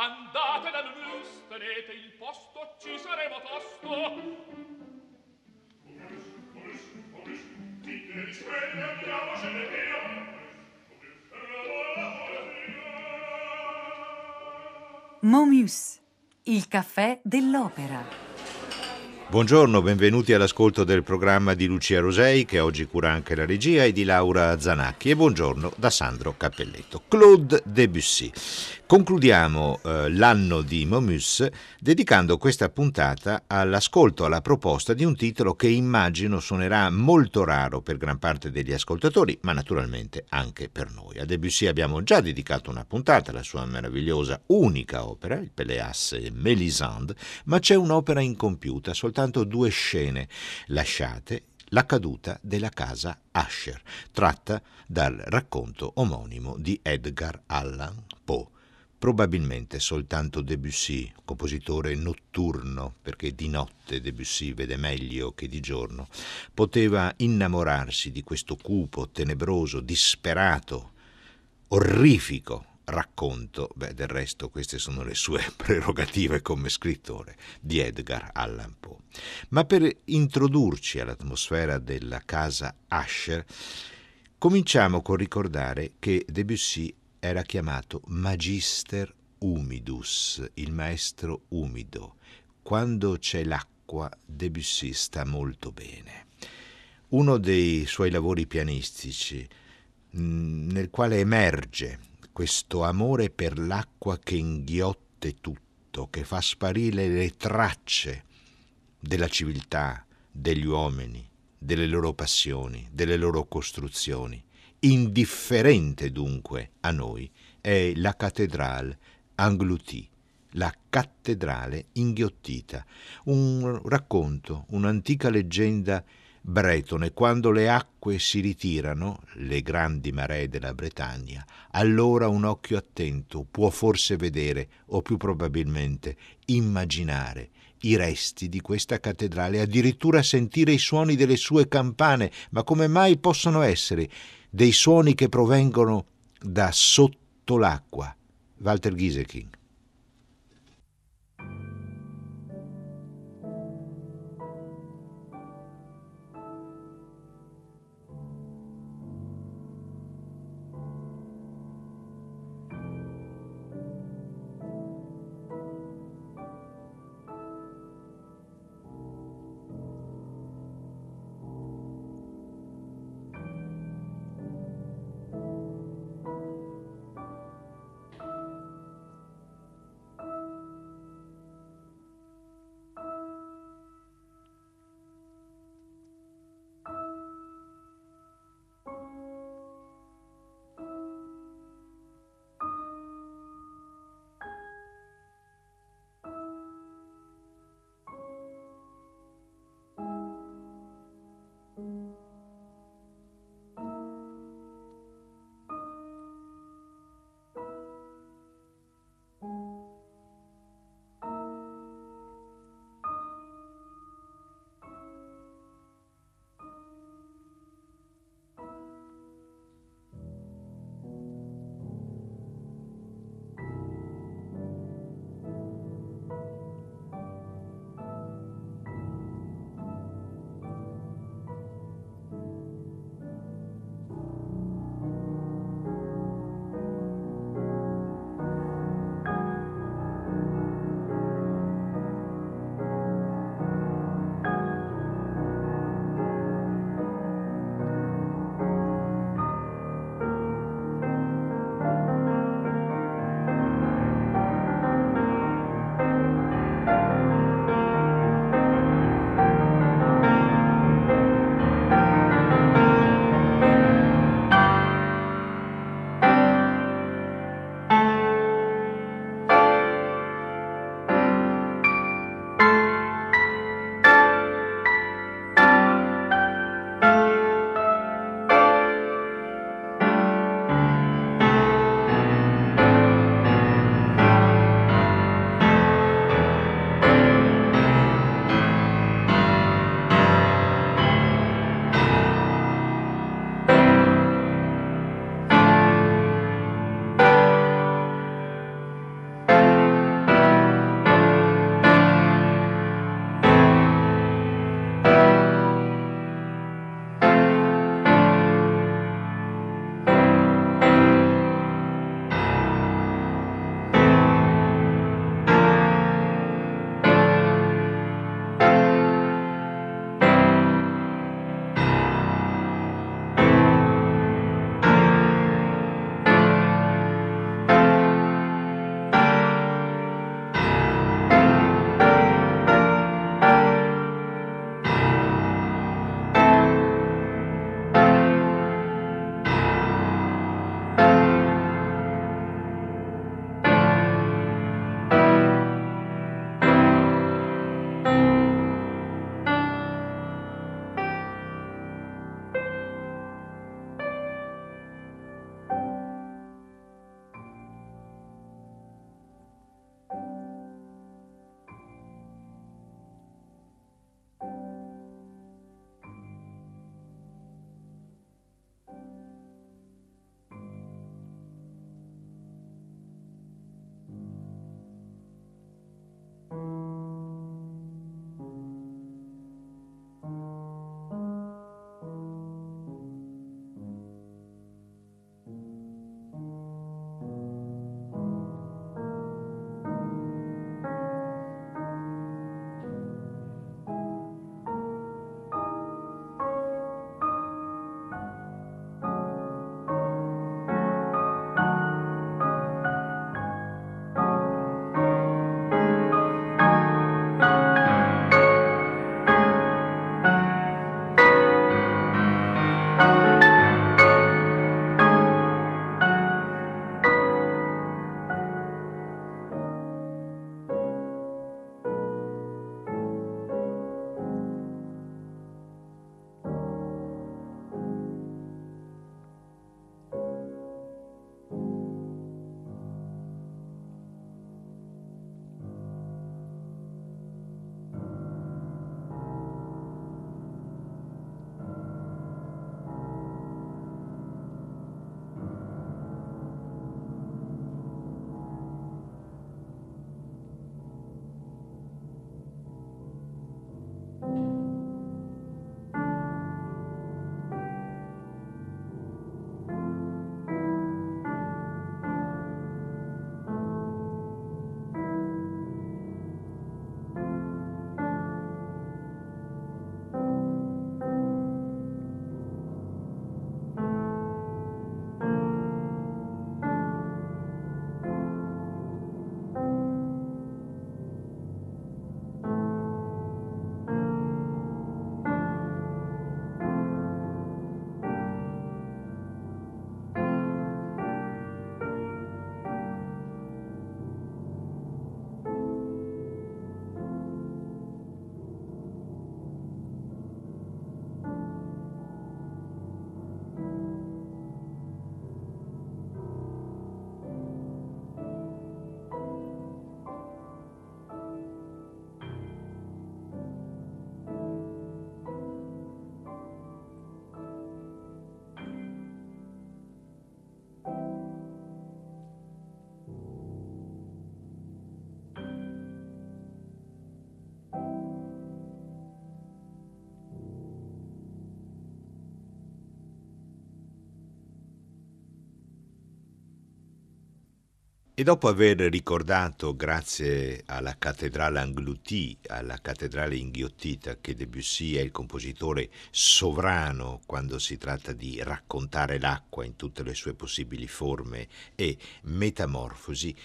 Andate da Nus, tenete il posto, ci saremo tosto. Dite di sveglia, andiamocene via. Momus, il caffè dell'opera. Buongiorno, benvenuti all'ascolto del programma di Lucia Rosei che oggi cura anche la regia e di Laura Zanacchi e buongiorno da Sandro Cappelletto. Claude Debussy. Concludiamo eh, l'anno di Momus dedicando questa puntata all'ascolto, alla proposta di un titolo che immagino suonerà molto raro per gran parte degli ascoltatori, ma naturalmente anche per noi. A Debussy abbiamo già dedicato una puntata, la sua meravigliosa unica opera, il Péléas e Mélisande, ma c'è un'opera incompiuta, soltanto due scene lasciate la caduta della casa Asher, tratta dal racconto omonimo di Edgar Allan Poe. Probabilmente soltanto Debussy, compositore notturno, perché di notte Debussy vede meglio che di giorno, poteva innamorarsi di questo cupo, tenebroso, disperato, orrifico racconto, beh del resto queste sono le sue prerogative come scrittore, di Edgar Allan Poe. Ma per introdurci all'atmosfera della casa Asher, cominciamo col ricordare che Debussy era chiamato Magister Humidus, il maestro umido. Quando c'è l'acqua, Debussy sta molto bene. Uno dei suoi lavori pianistici, mm, nel quale emerge questo amore per l'acqua che inghiotte tutto, che fa sparire le tracce della civiltà, degli uomini, delle loro passioni, delle loro costruzioni. Indifferente dunque a noi, è la cattedrale Anglouti, la cattedrale inghiottita, un racconto, un'antica leggenda bretone, quando le acque si ritirano, le grandi maree della Bretagna, allora un occhio attento può forse vedere, o più probabilmente immaginare, i resti di questa cattedrale, addirittura sentire i suoni delle sue campane, ma come mai possono essere dei suoni che provengono da sotto l'acqua. Walter Gieseking. E dopo aver ricordato, grazie alla cattedrale Anglouti, alla cattedrale inghiottita, che Debussy è il compositore sovrano quando si tratta di raccontare l'acqua in tutte le sue possibili forme e metamorfosi,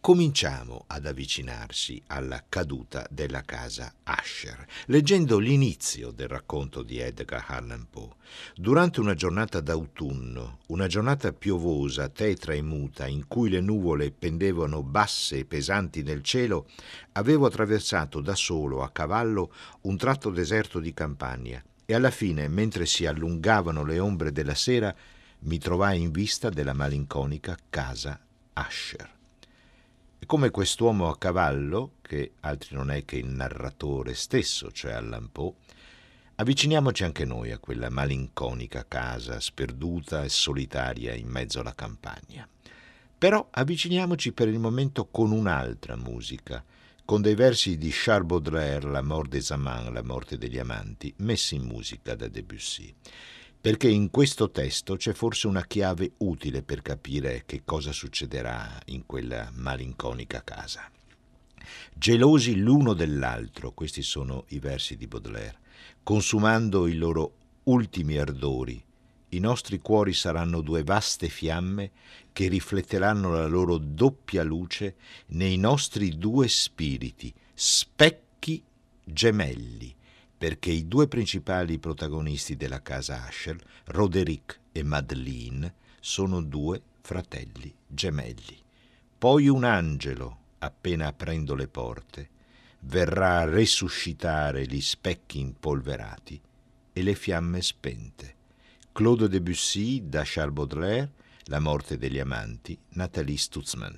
cominciamo ad avvicinarsi alla caduta della casa Asher, leggendo l'inizio del racconto di Edgar Allan Poe. Durante una giornata d'autunno, una giornata piovosa, tetra e muta, in cui le nuvole pendevano basse e pesanti nel cielo, avevo attraversato da solo a cavallo un tratto deserto di campagna e alla fine, mentre si allungavano le ombre della sera, mi trovai in vista della malinconica casa Asher. E come quest'uomo a cavallo, che altri non è che il narratore stesso, cioè Allan Poe, avviciniamoci anche noi a quella malinconica casa sperduta e solitaria in mezzo alla campagna. Però avviciniamoci per il momento con un'altra musica, con dei versi di Charles Baudelaire, La mort des amants, la morte degli amanti, messi in musica da Debussy perché in questo testo c'è forse una chiave utile per capire che cosa succederà in quella malinconica casa. Gelosi l'uno dell'altro, questi sono i versi di Baudelaire, consumando i loro ultimi ardori, i nostri cuori saranno due vaste fiamme che rifletteranno la loro doppia luce nei nostri due spiriti, specchi gemelli, perché i due principali protagonisti della casa Asher, Roderick e Madeleine, sono due fratelli gemelli. Poi un angelo, appena aprendo le porte, verrà a resuscitare gli specchi impolverati e le fiamme spente. Claude Debussy da Charles Baudelaire, La morte degli amanti, Nathalie Stutzmann.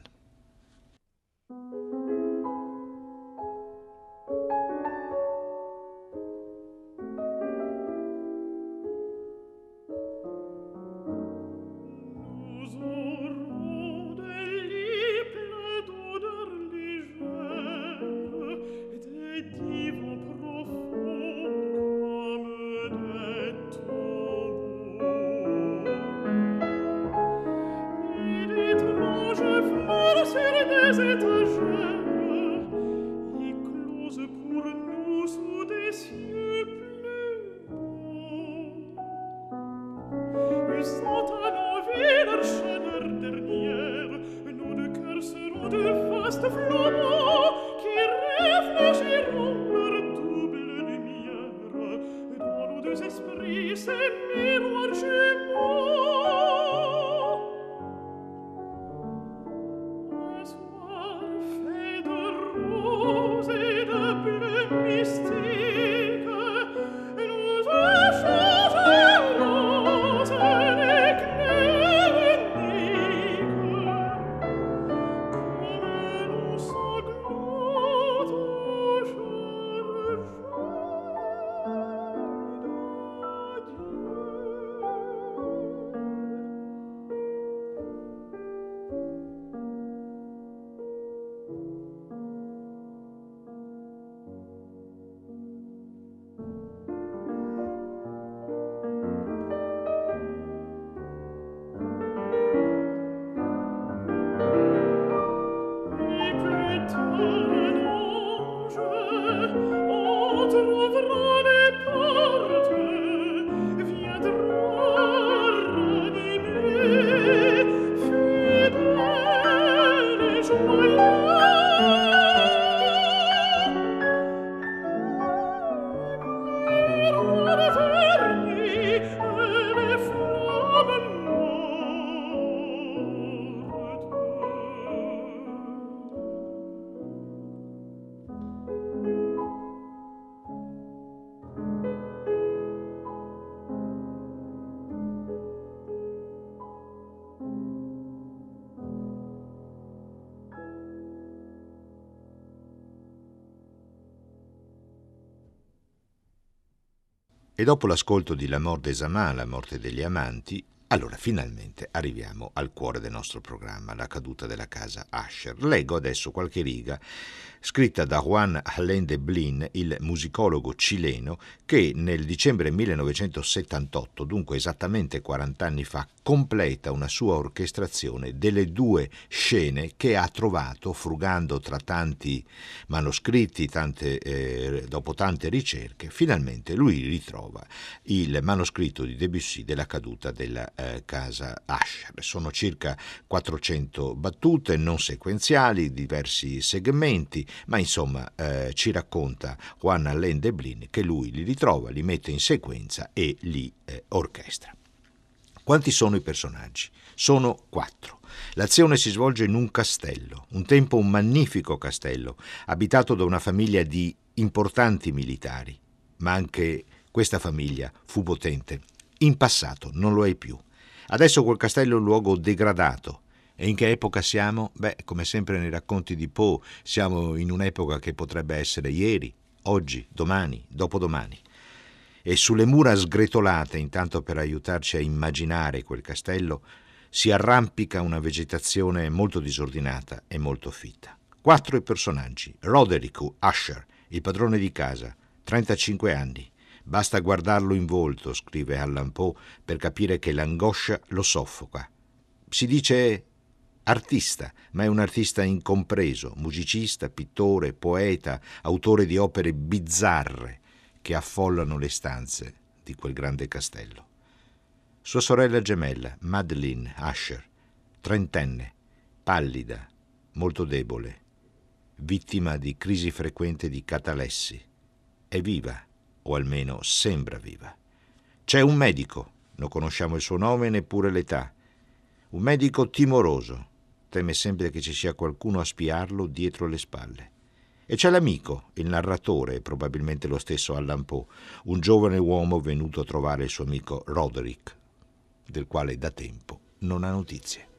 E dopo l'ascolto di La mort des amants, la morte degli amanti, Allora, finalmente arriviamo al cuore del nostro programma, la caduta della casa Asher. Leggo adesso qualche riga scritta da Juan Alain de Blin, il musicologo cileno, che nel dicembre 1978, dunque esattamente 40 anni fa, completa una sua orchestrazione delle due scene che ha trovato frugando tra tanti manoscritti, tante, eh, dopo tante ricerche, finalmente lui ritrova il manoscritto di Debussy della caduta della eh, casa Asher. Sono circa 400 battute non sequenziali, diversi segmenti, ma insomma eh, ci racconta Juan Alain de Blin che lui li ritrova, li mette in sequenza e li eh, orchestra. Quanti sono i personaggi? Sono quattro. L'azione si svolge in un castello, un tempo un magnifico castello, abitato da una famiglia di importanti militari, ma anche questa famiglia fu potente. In passato non lo è più. Adesso quel castello è un luogo degradato, e in che epoca siamo? Beh, come sempre nei racconti di Poe, siamo in un'epoca che potrebbe essere ieri, oggi, domani, dopodomani. E sulle mura sgretolate, intanto per aiutarci a immaginare quel castello, si arrampica una vegetazione molto disordinata e molto fitta. Quattro personaggi. Roderick Usher, il padrone di casa, 35 anni. Basta guardarlo in volto, scrive Allan Poe, per capire che l'angoscia lo soffoca. Si dice Artista, ma è un artista incompreso, musicista, pittore, poeta, autore di opere bizzarre che affollano le stanze di quel grande castello. Sua sorella gemella, Madeline Asher, trentenne, pallida, molto debole, vittima di crisi frequente di catalessi, è viva, o almeno sembra viva. C'è un medico, non conosciamo il suo nome neppure l'età, un medico timoroso, teme sempre che ci sia qualcuno a spiarlo dietro le spalle. E c'è l'amico, il narratore, probabilmente lo stesso Allan Poe, un giovane uomo venuto a trovare il suo amico Roderick, del quale da tempo non ha notizie.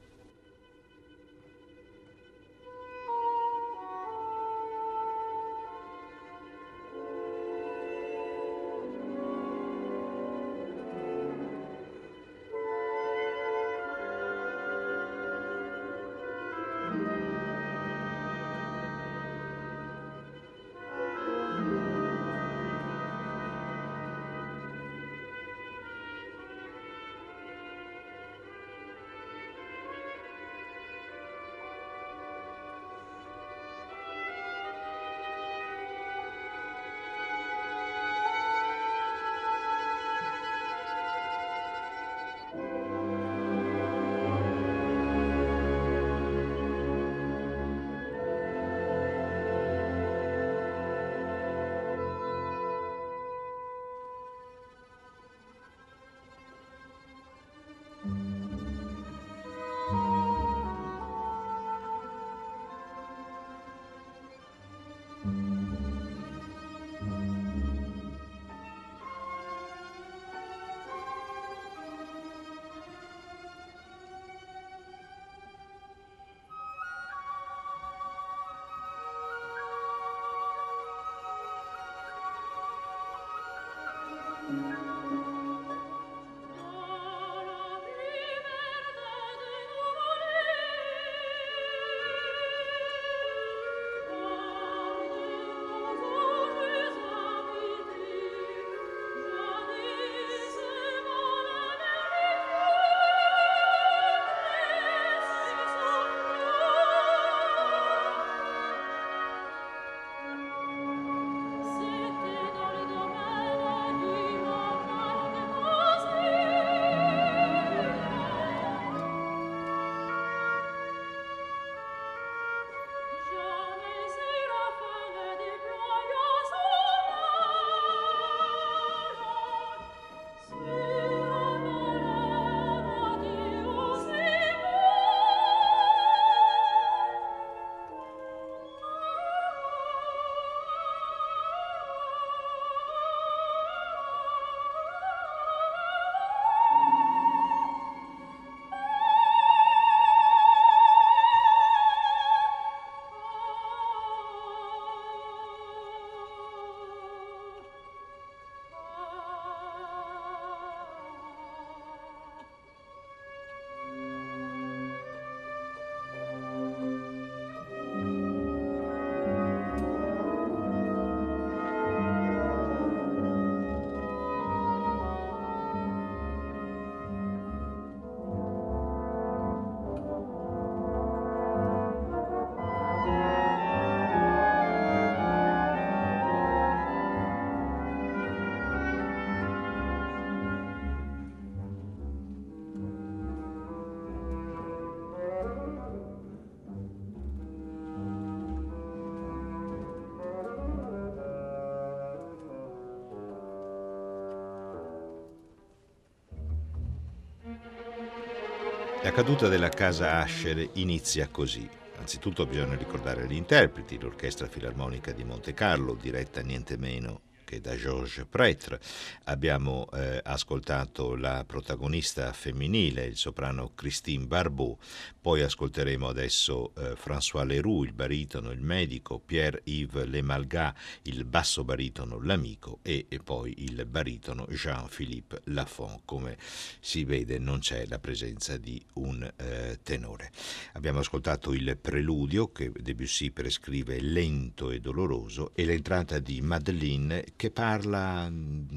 Caduta della casa Asher inizia così. Anzitutto bisogna ricordare gli interpreti, l'Orchestra Filarmonica di Monte Carlo, diretta niente meno anche da Georges Prêtre. Abbiamo eh, ascoltato la protagonista femminile, il soprano Christine Barbeau, poi ascolteremo adesso eh, François Leroux, il baritono, il medico, Pierre-Yves Lemalga, il basso baritono, l'amico e, e poi il baritono Jean-Philippe Lafont. Come si vede non c'è la presenza di un eh, tenore. Abbiamo ascoltato il preludio che Debussy prescrive lento e doloroso e l'entrata di Madeleine che parla,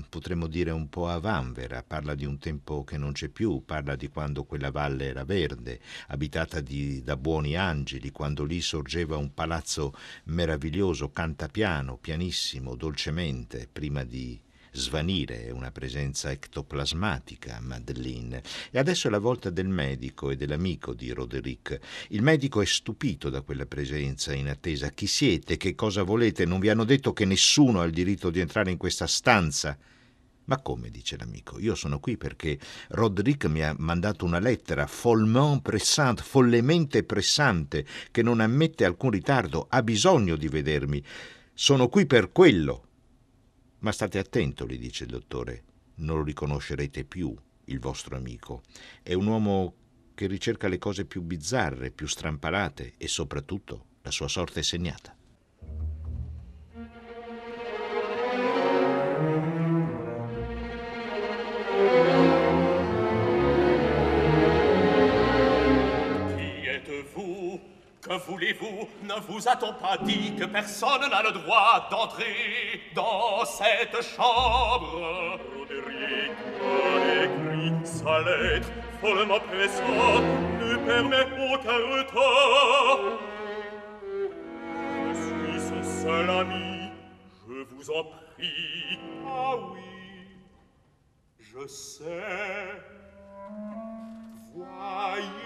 potremmo dire, un po' a vanvera, parla di un tempo che non c'è più, parla di quando quella valle era verde, abitata di, da buoni angeli, quando lì sorgeva un palazzo meraviglioso, canta piano, pianissimo, dolcemente, prima di svanire, è una presenza ectoplasmatica, Madeleine. E adesso è la volta del medico e dell'amico di Roderick. Il medico è stupito da quella presenza in attesa. Chi siete? Che cosa volete? Non vi hanno detto che nessuno ha il diritto di entrare in questa stanza? Ma come, dice l'amico, io sono qui perché Roderick mi ha mandato una lettera follement pressante, follemente pressante, che non ammette alcun ritardo, ha bisogno di vedermi. Sono qui per quello. Ma state attento, gli dice il dottore, non lo riconoscerete più, il vostro amico. È un uomo che ricerca le cose più bizzarre, più strampalate e soprattutto la sua sorte è segnata. Que voulez-vous Ne vous a-t-on pas dit que personne n'a le droit d'entrer dans cette chambre? Roderick a écrit sa lettre follement pressante ne permet aucun retard. Je suis son seul ami, je vous en prie. Ah oui, je sais. Voyez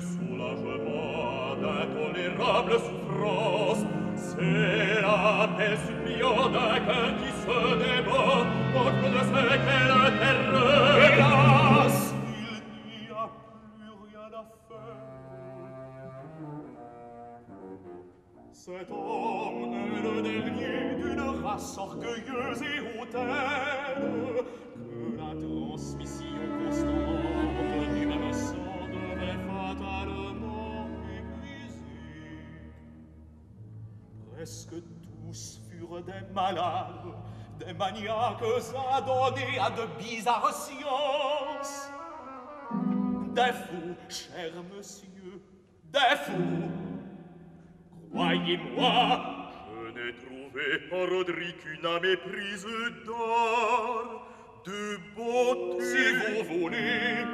soulagement d'intolérable souffrance. C'est la paix suppliante qu'un qui se débat contre de ce qu'est la terreur. Hélas Il n'y a plus rien à faire. Cet homme est le dernier d'une race orgueilleuse et hautaine que la transmission des malades, des maniaques adonnés à de bizarres sciences. Des fous, cher monsieur, des fous. Croyez-moi, je n'ai trouvé en Roderick une âme éprise d'or, de beauté. Si vous voulez,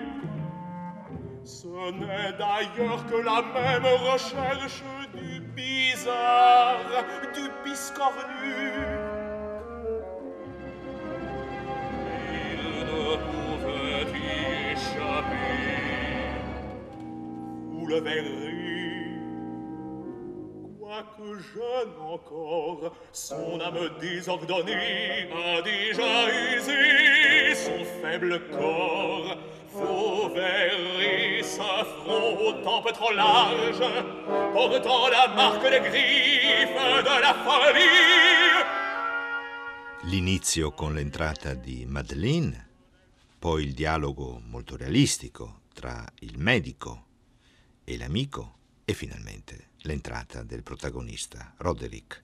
Ce n'est d'ailleurs que la même recherche du bizarre, du biscornu. Il ne pouvait y échapper. Vous le verrez. Quoique jeune encore, son âme désordonnée a déjà usé son faible corps. Vous verrez ce front au tempe trop large, portant la marque des griffes la folie. L'inizio con l'entrata di Madeleine, poi il dialogo molto realistico tra il medico e l'amico e finalmente l'entrata del protagonista, Roderick.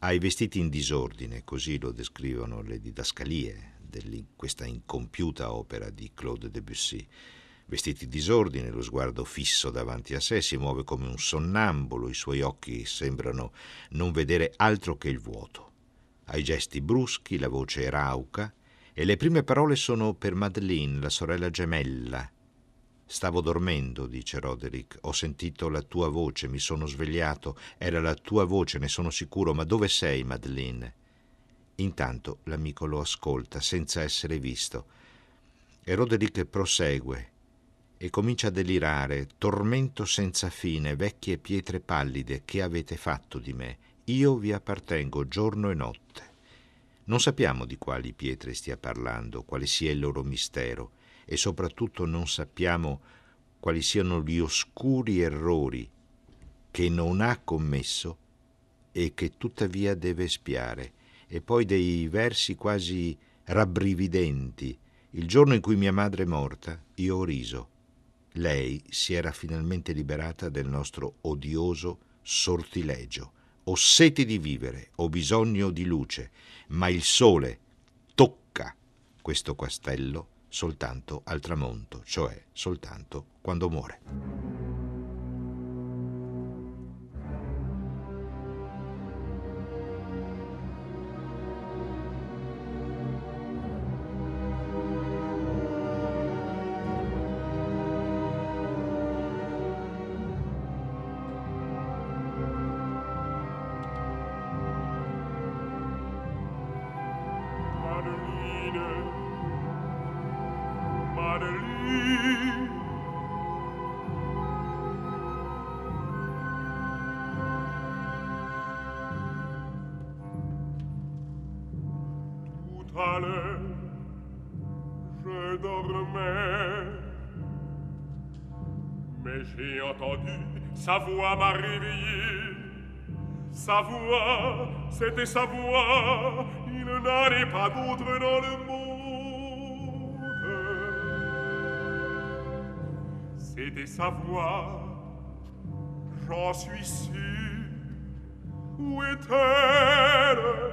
Ha i vestiti in disordine, così lo descrivono le didascalie di questa incompiuta opera di Claude Debussy. Vestiti in disordine, lo sguardo fisso davanti a sé, si muove come un sonnambulo, i suoi occhi sembrano non vedere altro che il vuoto. Ha i gesti bruschi, la voce rauca, e le prime parole sono per Madeleine, la sorella gemella, Stavo dormendo, dice Roderick. Ho sentito la tua voce, mi sono svegliato. Era la tua voce, ne sono sicuro. Ma dove sei, Madeleine? Intanto l'amico lo ascolta, senza essere visto. E Roderick prosegue e comincia a delirare. Tormento senza fine, vecchie pietre pallide, che avete fatto di me? Io vi appartengo giorno e notte. Non sappiamo di quali pietre stia parlando, quale sia il loro mistero e soprattutto non sappiamo quali siano gli oscuri errori che non ha commesso e che tuttavia deve spiare. E poi dei versi quasi rabbrividenti. Il giorno in cui mia madre è morta, io ho riso. Lei si era finalmente liberata del nostro odioso sortilegio. Ho sete di vivere, ho bisogno di luce, ma il sole tocca questo castello soltanto al tramonto, cioè soltanto quando muore. Je dormais. Mais j'ai entendu sa voix m'a réveillé. Sa voix, c'était sa voix, il n'en pas d'autre dans le monde. C'était sa voix, j'en suis sûr. Où est-elle?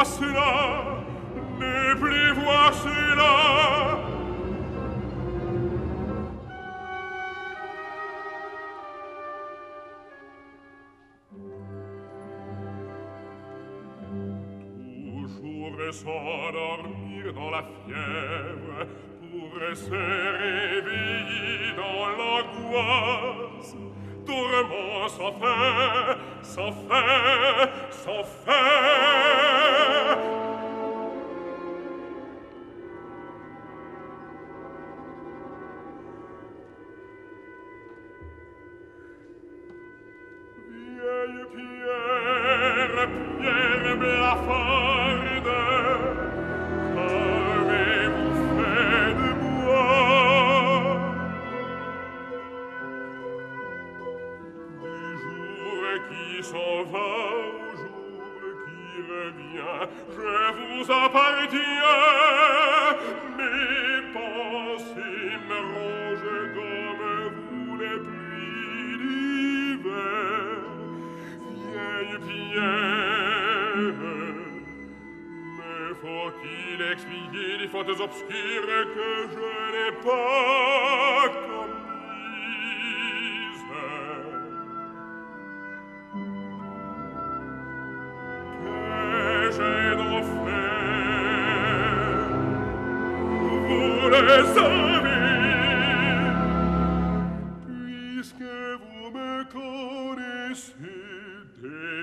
pas cela, ne plus voir cela. Toujours s'endormir dans la fièvre, pour se réveiller dans l'angoisse, tourment sans fin, sans fin, sans fin.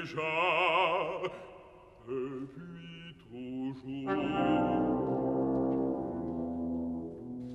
Déjà Depuis toujours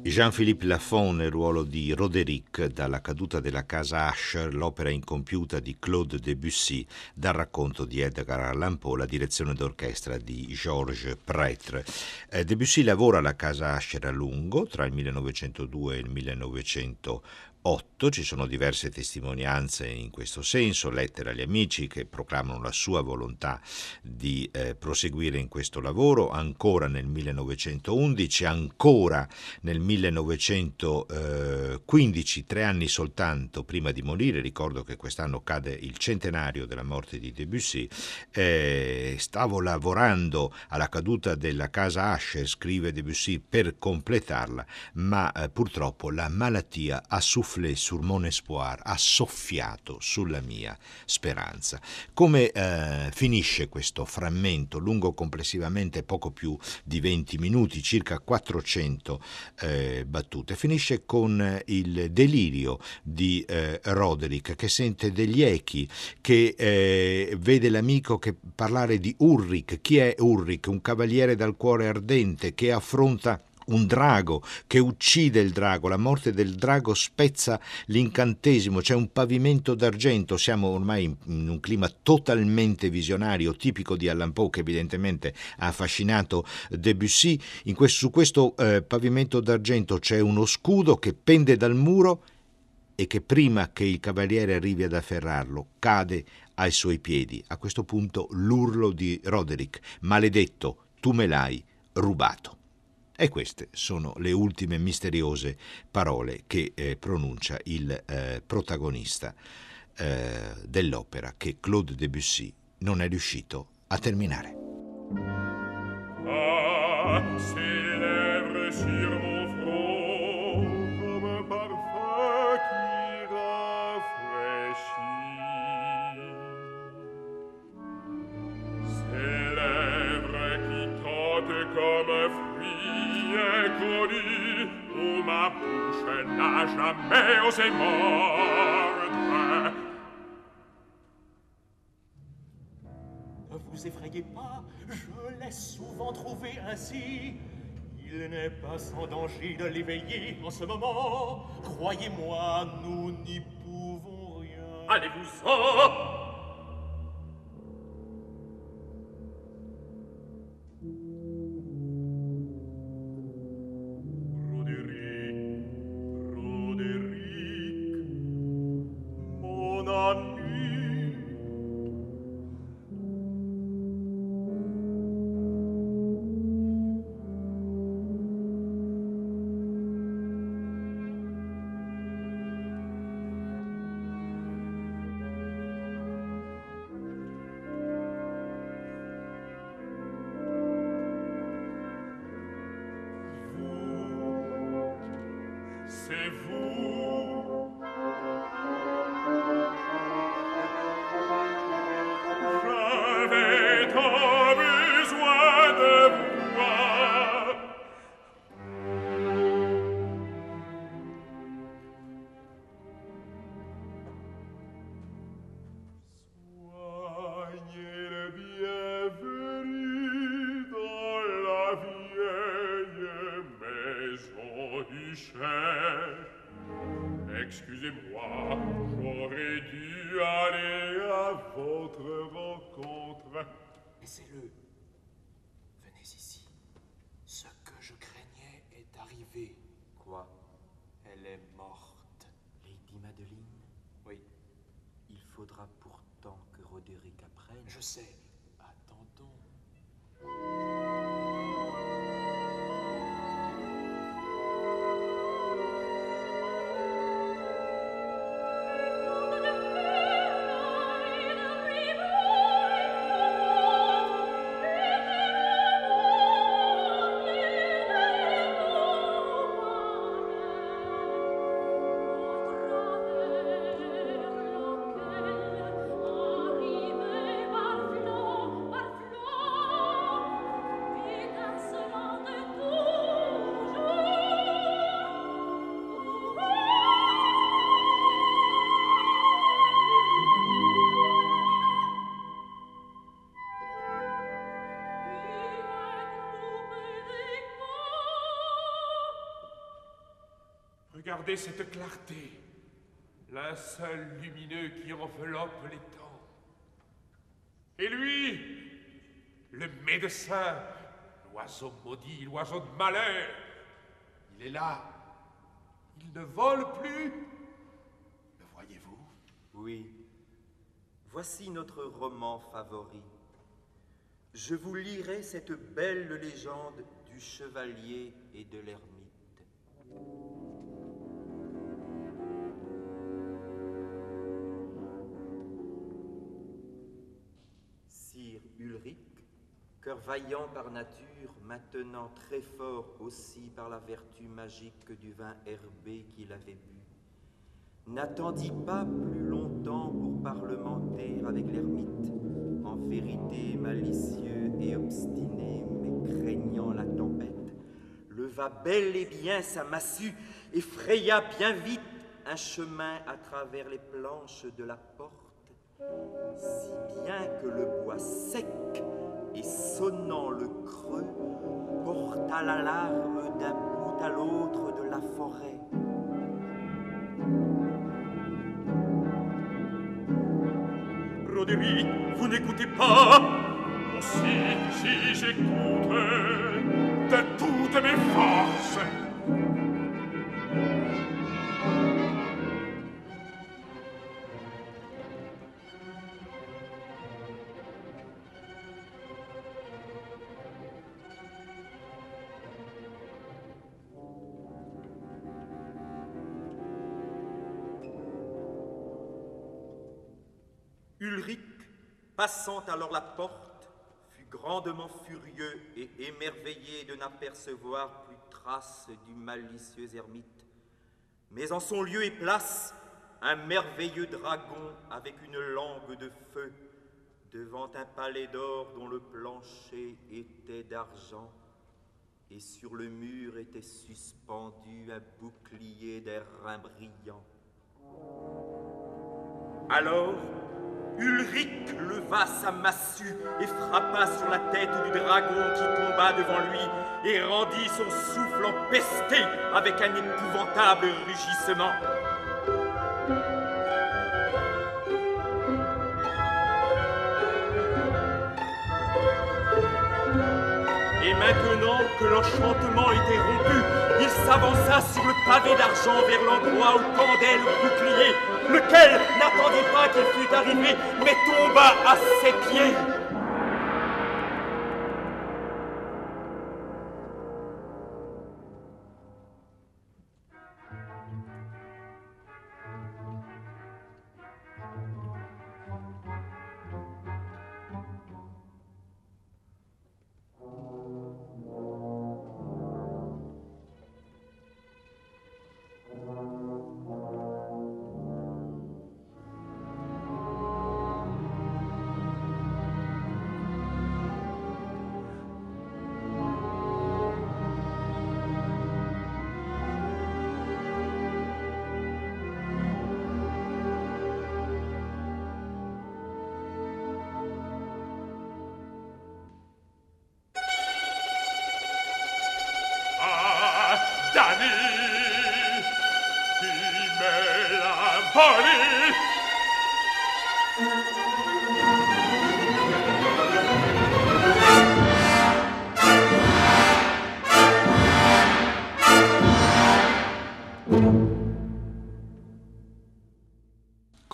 Jean-Philippe Lafon nel ruolo di Roderick dalla caduta della casa Asher, l'opera incompiuta di Claude Debussy, dal racconto di Edgar Allan Poe, la direzione d'orchestra di Georges Prêtre. Eh, Debussy lavora alla casa Asher a lungo, tra il 1902 e il 1904 8, ci sono diverse testimonianze in questo senso, lettere agli amici che proclamano la sua volontà di eh, proseguire in questo lavoro, ancora nel 1911, ancora nel 1915, tre anni soltanto prima di morire, ricordo che quest'anno cade il centenario della morte di Debussy, eh, stavo lavorando alla caduta della casa Asher, scrive Debussy, per completarla, ma eh, purtroppo la malattia ha sufficienza soufflé sur mon espoir, ha soffiato sulla mia speranza. Come eh, finisce questo frammento lungo complessivamente poco più di 20 minuti, circa 400 eh, battute? Finisce con il delirio di eh, Roderick che sente degli echi, che eh, vede l'amico che parlare di Ulrich. Chi è Ulrich? Un cavaliere dal cuore ardente che affronta un drago che uccide il drago, la morte del drago spezza l'incantesimo, c'è un pavimento d'argento, siamo ormai in un clima totalmente visionario, tipico di Allan Poe che evidentemente ha affascinato Debussy, questo, su questo eh, pavimento d'argento c'è uno scudo che pende dal muro e che prima che il cavaliere arrivi ad afferrarlo cade ai suoi piedi. A questo punto l'urlo di Roderick, maledetto, tu me l'hai rubato. E queste sono le ultime misteriose parole che eh, pronuncia il eh, protagonista eh, dell'opera che Claude Debussy non è riuscito a terminare. Ah, n'a jamais osé mordre. Ne vous effrayez pas, je l'ai souvent trouvé ainsi. Il n'est pas sans danger de l'éveiller en ce moment. Croyez-moi, nous n'y pouvons rien. Allez-vous-en Laissez-le. Venez ici. Ce que je craignais est arrivé. Quoi? Elle est morte. Lady Madeline? Oui. Il faudra pourtant que Roderick apprenne. Je sais. Regardez cette clarté, seul lumineux qui enveloppe les temps. Et lui, le médecin, l'oiseau maudit, l'oiseau de malheur, il est là. Il ne vole plus, Oui, voici notre roman favori. Je vous lirai cette belle légende du chevalier et de l'ermite. Cœur vaillant par nature, maintenant très fort aussi par la vertu magique du vin herbé qu'il avait bu, n'attendit pas plus longtemps pour parlementer avec l'ermite, en vérité malicieux et obstiné, mais craignant la tempête, leva bel et bien sa massue et fraya bien vite un chemin à travers les planches de la porte, si bien que le bois sec et sonnant le creux porta l'alarme d'un bout à l'autre de la forêt. Roderick, vous n'écoutez pas Oh, si, si, j'écoute de toutes mes forces. Passant alors la porte, fut grandement furieux et émerveillé de n'apercevoir plus trace du malicieux ermite. Mais en son lieu et place, un merveilleux dragon avec une langue de feu, devant un palais d'or dont le plancher était d'argent, et sur le mur était suspendu un bouclier d'airain brillant. Alors, Ulrich leva sa massue et frappa sur la tête du dragon qui tomba devant lui et rendit son souffle empesté avec un épouvantable rugissement. L'enchantement était rompu, il s'avança sur le pavé d'argent vers l'endroit où pendait le bouclier, lequel n'attendit pas qu'il fût arrivé, mais tomba à ses pieds.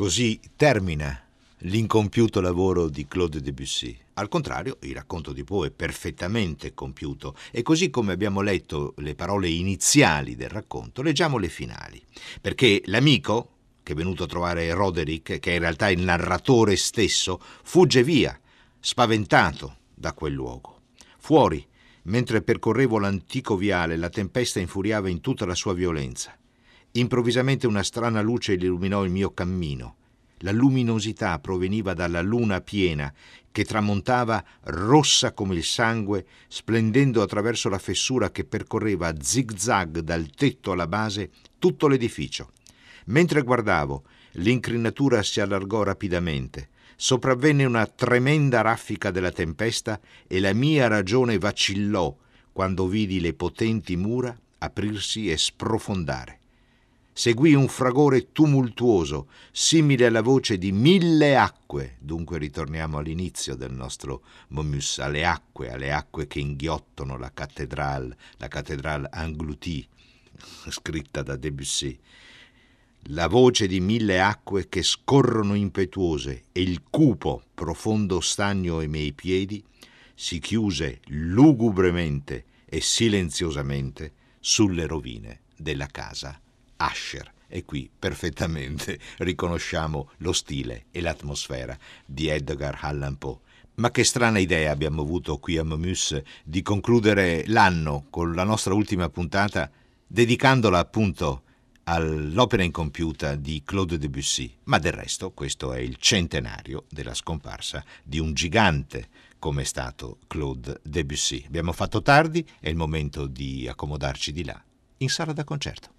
Così termina l'incompiuto lavoro di Claude Debussy. Al contrario, il racconto di Poe è perfettamente compiuto e così come abbiamo letto le parole iniziali del racconto, leggiamo le finali. Perché l'amico, che è venuto a trovare Roderick, che è in realtà il narratore stesso, fugge via, spaventato da quel luogo. Fuori, mentre percorrevo l'antico viale, la tempesta infuriava in tutta la sua violenza. Improvvisamente una strana luce illuminò il mio cammino. La luminosità proveniva dalla luna piena che tramontava rossa come il sangue, splendendo attraverso la fessura che percorreva a zig-zag dal tetto alla base tutto l'edificio. Mentre guardavo, l'incrinatura si allargò rapidamente. Sopravvenne una tremenda raffica della tempesta e la mia ragione vacillò quando vidi le potenti mura aprirsi e sprofondare. Seguì un fragore tumultuoso, simile alla voce di mille acque. Dunque ritorniamo all'inizio del nostro Momus, alle acque, alle acque che inghiottono la cattedrale, la cattedrale Angloutie, scritta da Debussy. La voce di mille acque che scorrono impetuose e il cupo, profondo stagno ai miei piedi, si chiuse lugubremente e silenziosamente sulle rovine della casa Asher. E qui perfettamente riconosciamo lo stile e l'atmosfera di Edgar Allan Poe. Ma che strana idea abbiamo avuto qui a Momus di concludere l'anno con la nostra ultima puntata dedicandola appunto all'opera incompiuta di Claude Debussy. Ma del resto questo è il centenario della scomparsa di un gigante come è stato Claude Debussy. Abbiamo fatto tardi, è il momento di accomodarci di là, in sala da concerto.